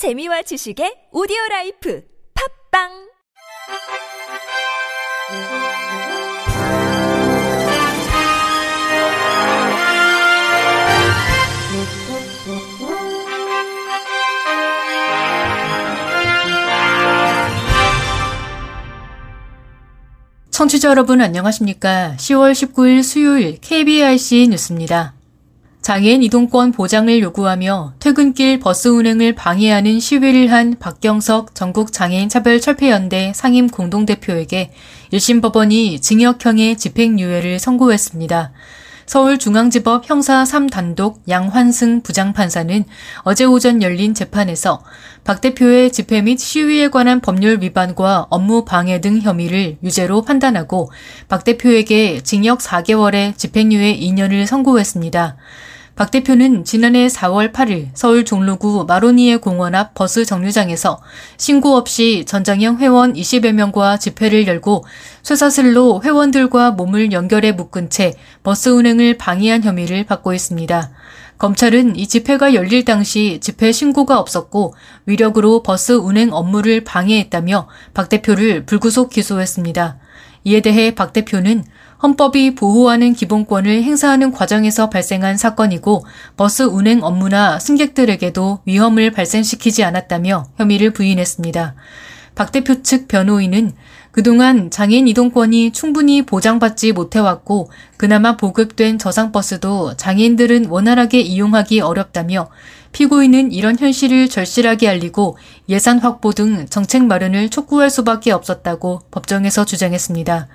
재미와 지식의 오디오 라이프 팝빵 청취자 여러분 안녕하십니까? 10월 19일 수요일 KBIC 뉴스입니다. 장애인 이동권 보장을 요구하며 퇴근길 버스 운행을 방해하는 시위를 한 박경석 전국 장애인 차별철폐연대 상임 공동대표에게 1심 법원이 징역형의 집행유예를 선고했습니다. 서울중앙지법 형사 3단독 양환승 부장판사는 어제 오전 열린 재판에서 박 대표의 집회 및 시위에 관한 법률 위반과 업무 방해 등 혐의를 유죄로 판단하고 박 대표에게 징역 4개월에 집행유예 2년을 선고했습니다. 박 대표는 지난해 4월 8일 서울 종로구 마로니에 공원 앞 버스 정류장에서 신고 없이 전장연 회원 20여 명과 집회를 열고 쇠사슬로 회원들과 몸을 연결해 묶은 채 버스 운행을 방해한 혐의를 받고 있습니다. 검찰은 이 집회가 열릴 당시 집회 신고가 없었고 위력으로 버스 운행 업무를 방해했다며 박 대표를 불구속 기소했습니다. 이에 대해 박 대표는 헌법이 보호하는 기본권을 행사하는 과정에서 발생한 사건이고 버스 운행 업무나 승객들에게도 위험을 발생시키지 않았다며 혐의를 부인했습니다. 박 대표 측 변호인은 그동안 장애인 이동권이 충분히 보장받지 못해왔고 그나마 보급된 저상버스도 장애인들은 원활하게 이용하기 어렵다며 피고인은 이런 현실을 절실하게 알리고 예산 확보 등 정책 마련을 촉구할 수밖에 없었다고 법정에서 주장했습니다.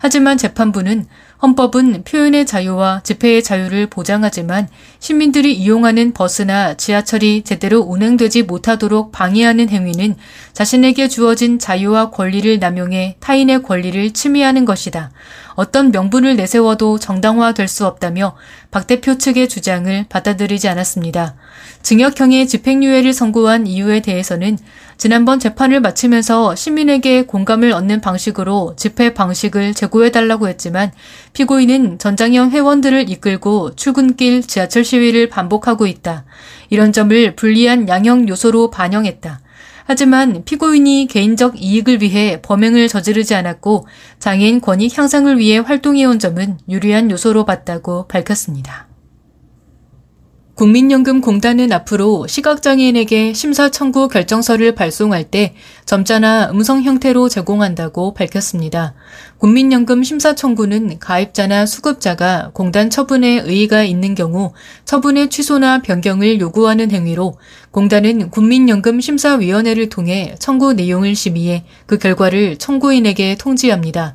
하지만 재판부는 헌법은 표현의 자유와 집회의 자유를 보장하지만 시민들이 이용하는 버스나 지하철이 제대로 운행되지 못하도록 방해하는 행위는 자신에게 주어진 자유와 권리를 남용해 타인의 권리를 침해하는 것이다. 어떤 명분을 내세워도 정당화될 수 없다며 박 대표 측의 주장을 받아들이지 않았습니다. 증역형의 집행유예를 선고한 이유에 대해서는 지난번 재판을 마치면서 시민에게 공감을 얻는 방식으로 집회 방식을 제고해달라고 했지만 피고인은 전장형 회원들을 이끌고 출근길 지하철 시위를 반복하고 있다. 이런 점을 불리한 양형 요소로 반영했다. 하지만 피고인이 개인적 이익을 위해 범행을 저지르지 않았고 장애인 권익 향상을 위해 활동해온 점은 유리한 요소로 봤다고 밝혔습니다. 국민연금공단은 앞으로 시각장애인에게 심사 청구 결정서를 발송할 때 점자나 음성 형태로 제공한다고 밝혔습니다. 국민연금 심사 청구는 가입자나 수급자가 공단 처분에 의의가 있는 경우 처분의 취소나 변경을 요구하는 행위로 공단은 국민연금 심사위원회를 통해 청구 내용을 심의해 그 결과를 청구인에게 통지합니다.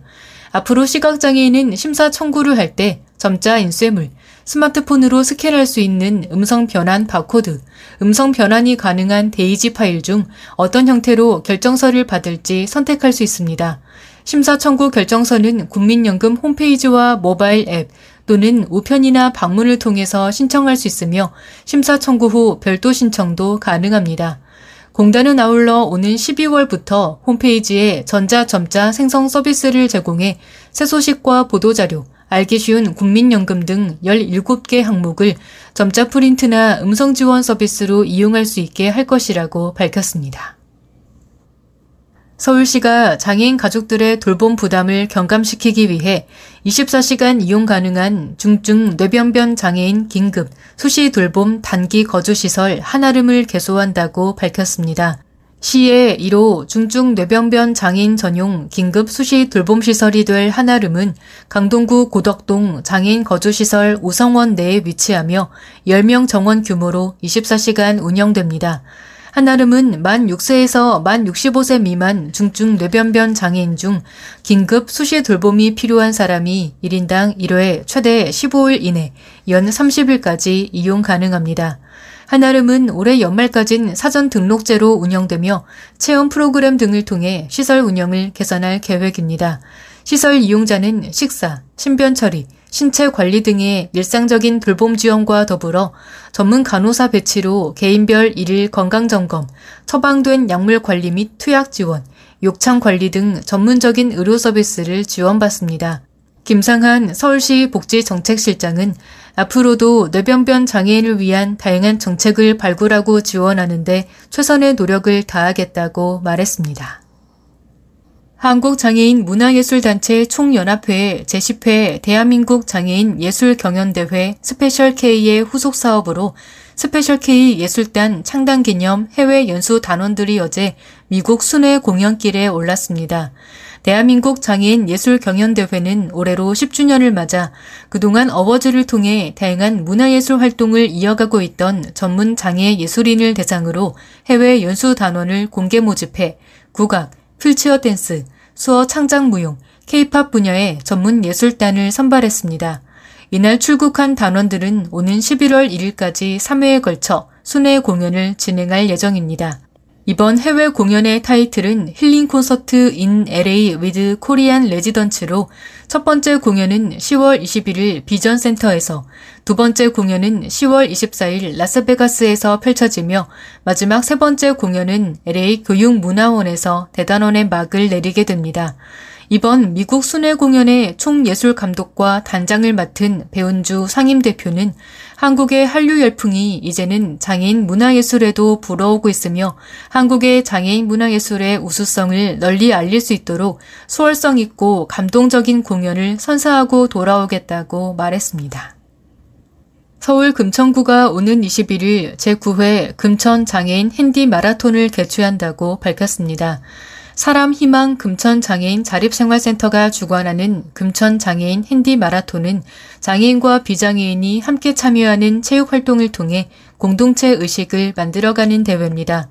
앞으로 시각장애인은 심사 청구를 할 때 점자 인쇄물, 스마트폰으로 스캔할 수 있는 음성 변환 바코드, 음성 변환이 가능한 데이지 파일 중 어떤 형태로 결정서를 받을지 선택할 수 있습니다. 심사 청구 결정서는 국민연금 홈페이지와 모바일 앱 또는 우편이나 방문을 통해서 신청할 수 있으며 심사 청구 후 별도 신청도 가능합니다. 공단은 아울러 오는 12월부터 홈페이지에 전자점자 생성 서비스를 제공해 새 소식과 보도자료, 알기 쉬운 국민연금 등 17개 항목을 점자 프린트나 음성 지원 서비스로 이용할 수 있게 할 것이라고 밝혔습니다. 서울시가 장애인 가족들의 돌봄 부담을 경감시키기 위해 24시간 이용 가능한 중증 뇌변변 장애인 긴급 수시 돌봄 단기 거주시설 한아름을 개소한다고 밝혔습니다. 시의 1호 중증 뇌병변 장애인 전용 긴급 수시 돌봄 시설이 될 한아름은 강동구 고덕동 장애인 거주시설 우성원 내에 위치하며 10명 정원 규모로 24시간 운영됩니다. 한아름은 만 6세에서 만 65세 미만 중증 뇌변변 장애인 중 긴급 수시 돌봄이 필요한 사람이 1인당 1회 최대 15일 이내 연 30일까지 이용 가능합니다. 한아름은 올해 연말까진 사전 등록제로 운영되며 체험 프로그램 등을 통해 시설 운영을 개선할 계획입니다. 시설 이용자는 식사, 신변 처리, 신체 관리 등의 일상적인 돌봄 지원과 더불어 전문 간호사 배치로 개인별 일일 건강 점검, 처방된 약물 관리 및 투약 지원, 욕창 관리 등 전문적인 의료 서비스를 지원받습니다. 김상한 서울시 복지정책실장은 앞으로도 뇌병변 장애인을 위한 다양한 정책을 발굴하고 지원하는데 최선의 노력을 다하겠다고 말했습니다. 한국장애인 문화예술단체 총연합회 제10회 대한민국 장애인 예술경연대회 스페셜K의 후속 사업으로 스페셜K 예술단 창단 기념 해외 연수 단원들이 어제 미국 순회 공연길에 올랐습니다. 대한민국 장애인 예술경연대회는 올해로 10주년을 맞아 그동안 어워즈를 통해 다양한 문화예술 활동을 이어가고 있던 전문 장애 예술인을 대상으로 해외 연수 단원을 공개 모집해 국악, 휠체어 댄스, 수어 창작 무용, 케이팝 분야의 전문 예술단을 선발했습니다. 이날 출국한 단원들은 오는 11월 1일까지 3회에 걸쳐 순회 공연을 진행할 예정입니다. 이번 해외 공연의 타이틀은 힐링 콘서트 인 LA 위드 코리안 레지던츠로 첫 번째 공연은 10월 21일 비전 센터에서 두 번째 공연은 10월 24일 라스베가스에서 펼쳐지며 마지막 세 번째 공연은 LA 교육문화원에서 대단원의 막을 내리게 됩니다. 이번 미국 순회 공연의 총예술 감독과 단장을 맡은 배운주 상임 대표는 한국의 한류 열풍이 이제는 장애인 문화예술에도 불어오고 있으며 한국의 장애인 문화예술의 우수성을 널리 알릴 수 있도록 수월성 있고 감동적인 공연을 선사하고 돌아오겠다고 말했습니다. 서울 금천구가 오는 21일 제9회 금천 장애인 핸디 마라톤을 개최한다고 밝혔습니다. 사람 희망 금천 장애인 자립생활센터가 주관하는 금천 장애인 핸디 마라톤은 장애인과 비장애인이 함께 참여하는 체육 활동을 통해 공동체 의식을 만들어가는 대회입니다.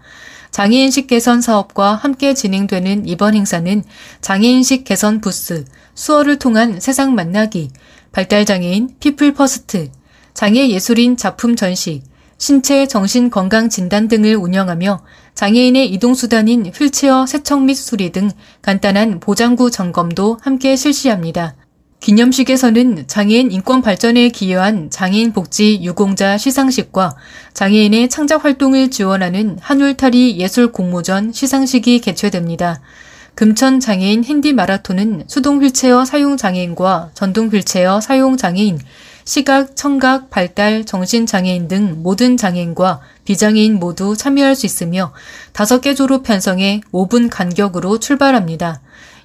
장애인식 개선 사업과 함께 진행되는 이번 행사는 장애인식 개선 부스, 수어를 통한 세상 만나기, 발달장애인 People First, 장애 예술인 작품 전시, 신체 정신 건강 진단 등을 운영하며 장애인의 이동수단인 휠체어 세척 및 수리 등 간단한 보장구 점검도 함께 실시합니다. 기념식에서는 장애인 인권 발전에 기여한 장애인 복지 유공자 시상식과 장애인의 창작 활동을 지원하는 한울타리 예술 공모전 시상식이 개최됩니다. 금천 장애인 핸디 마라톤은 수동 휠체어 사용 장애인과 전동 휠체어 사용 장애인, 시각, 청각, 발달, 정신장애인 등 모든 장애인과 비장애인 모두 참여할 수 있으며 5개 조로 편성해 5분 간격으로 출발합니다.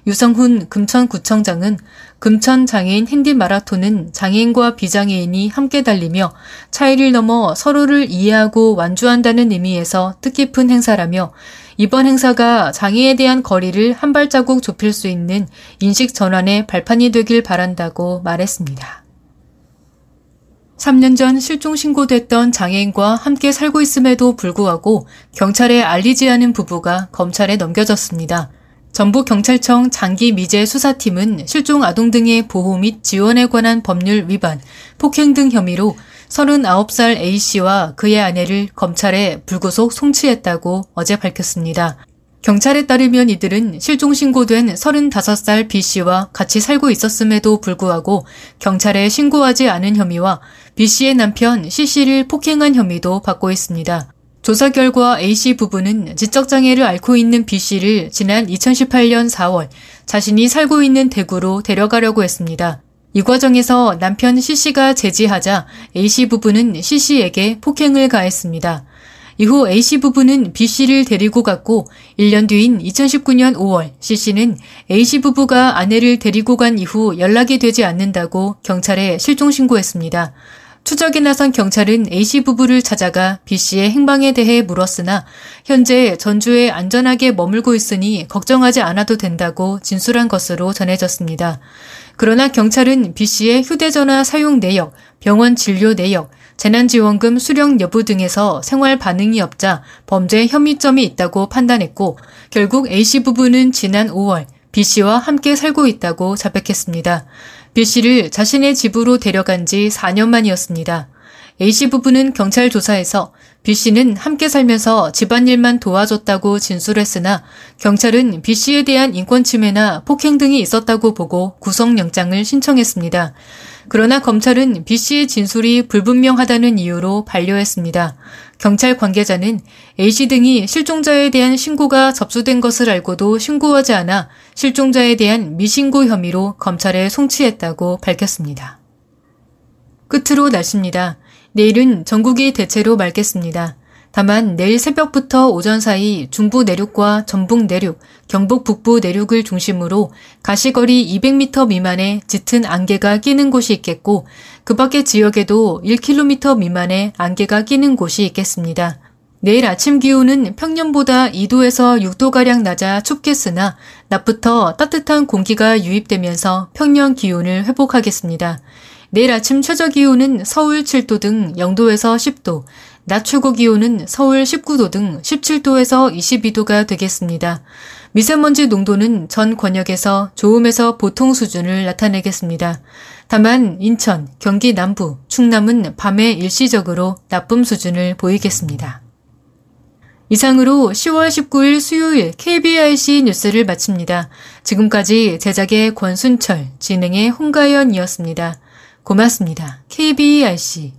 유성훈 금천구청장은 금천 장애인 핸디 마라톤은 장애인과 비장애인이 함께 달리며 차이를 넘어 서로를 이해하고 완주한다는 의미에서 뜻깊은 행사라며 이번 행사가 장애에 대한 거리를 한 발자국 좁힐 수 있는 인식 전환의 발판이 되길 바란다고 말했습니다. 3년 전 실종 신고됐던 장애인과 함께 살고 있음에도 불구하고 경찰에 알리지 않은 부부가 검찰에 넘겨졌습니다. 전북경찰청 장기 미제 수사팀은 실종 아동 등의 보호 및 지원에 관한 법률 위반, 폭행 등 혐의로 39살 A씨와 그의 아내를 검찰에 불구속 송치했다고 어제 밝혔습니다. 경찰에 따르면 이들은 실종 신고된 35살 B씨와 같이 살고 있었음에도 불구하고 경찰에 신고하지 않은 혐의와 B씨의 남편 C씨를 폭행한 혐의도 받고 있습니다. 조사 결과 A씨 부부는 지적장애를 앓고 있는 B씨를 지난 2018년 4월 자신이 살고 있는 대구로 데려가려고 했습니다. 이 과정에서 남편 C씨가 제지하자 A씨 부부는 C씨에게 폭행을 가했습니다. 이후 A씨 부부는 B씨를 데리고 갔고 1년 뒤인 2019년 5월 C씨는 A씨 부부가 아내를 데리고 간 이후 연락이 되지 않는다고 경찰에 실종 신고했습니다. 추적에 나선 경찰은 A씨 부부를 찾아가 B씨의 행방에 대해 물었으나 현재 전주에 안전하게 머물고 있으니 걱정하지 않아도 된다고 진술한 것으로 전해졌습니다. 그러나 경찰은 B씨의 휴대전화 사용 내역, 병원 진료 내역, 재난지원금 수령 여부 등에서 생활 반응이 없자 범죄 혐의점이 있다고 판단했고 결국 A씨 부부는 지난 5월 B씨와 함께 살고 있다고 자백했습니다. B씨를 자신의 집으로 데려간 지 4년 만이었습니다. A씨 부부는 경찰 조사에서 B씨는 함께 살면서 집안일만 도와줬다고 진술했으나 경찰은 B씨에 대한 인권침해나 폭행 등이 있었다고 보고 구속영장을 신청했습니다. 그러나 검찰은 B씨의 진술이 불분명하다는 이유로 반려했습니다. 경찰 관계자는 A씨 등이 실종자에 대한 신고가 접수된 것을 알고도 신고하지 않아 실종자에 대한 미신고 혐의로 검찰에 송치했다고 밝혔습니다. 끝으로 날씨입니다. 내일은 전국이 대체로 맑겠습니다. 다만 내일 새벽부터 오전 사이 중부 내륙과 전북 내륙, 경북 북부 내륙을 중심으로 가시거리 200m 미만의 짙은 안개가 끼는 곳이 있겠고 그 밖의 지역에도 1km 미만의 안개가 끼는 곳이 있겠습니다. 내일 아침 기온은 평년보다 2도에서 6도가량 낮아 춥겠으나 낮부터 따뜻한 공기가 유입되면서 평년 기온을 회복하겠습니다. 내일 아침 최저 기온은 서울 7도 등 0도에서 10도, 낮 최고 기온은 서울 19도 등 17도에서 22도가 되겠습니다. 미세먼지 농도는 전 권역에서 좋음에서 보통 수준을 나타내겠습니다. 다만 인천, 경기 남부, 충남은 밤에 일시적으로 나쁨 수준을 보이겠습니다. 이상으로 10월 19일 수요일 KBRC 뉴스를 마칩니다. 지금까지 제작의 권순철, 진행의 홍가연이었습니다. 고맙습니다. KBRC.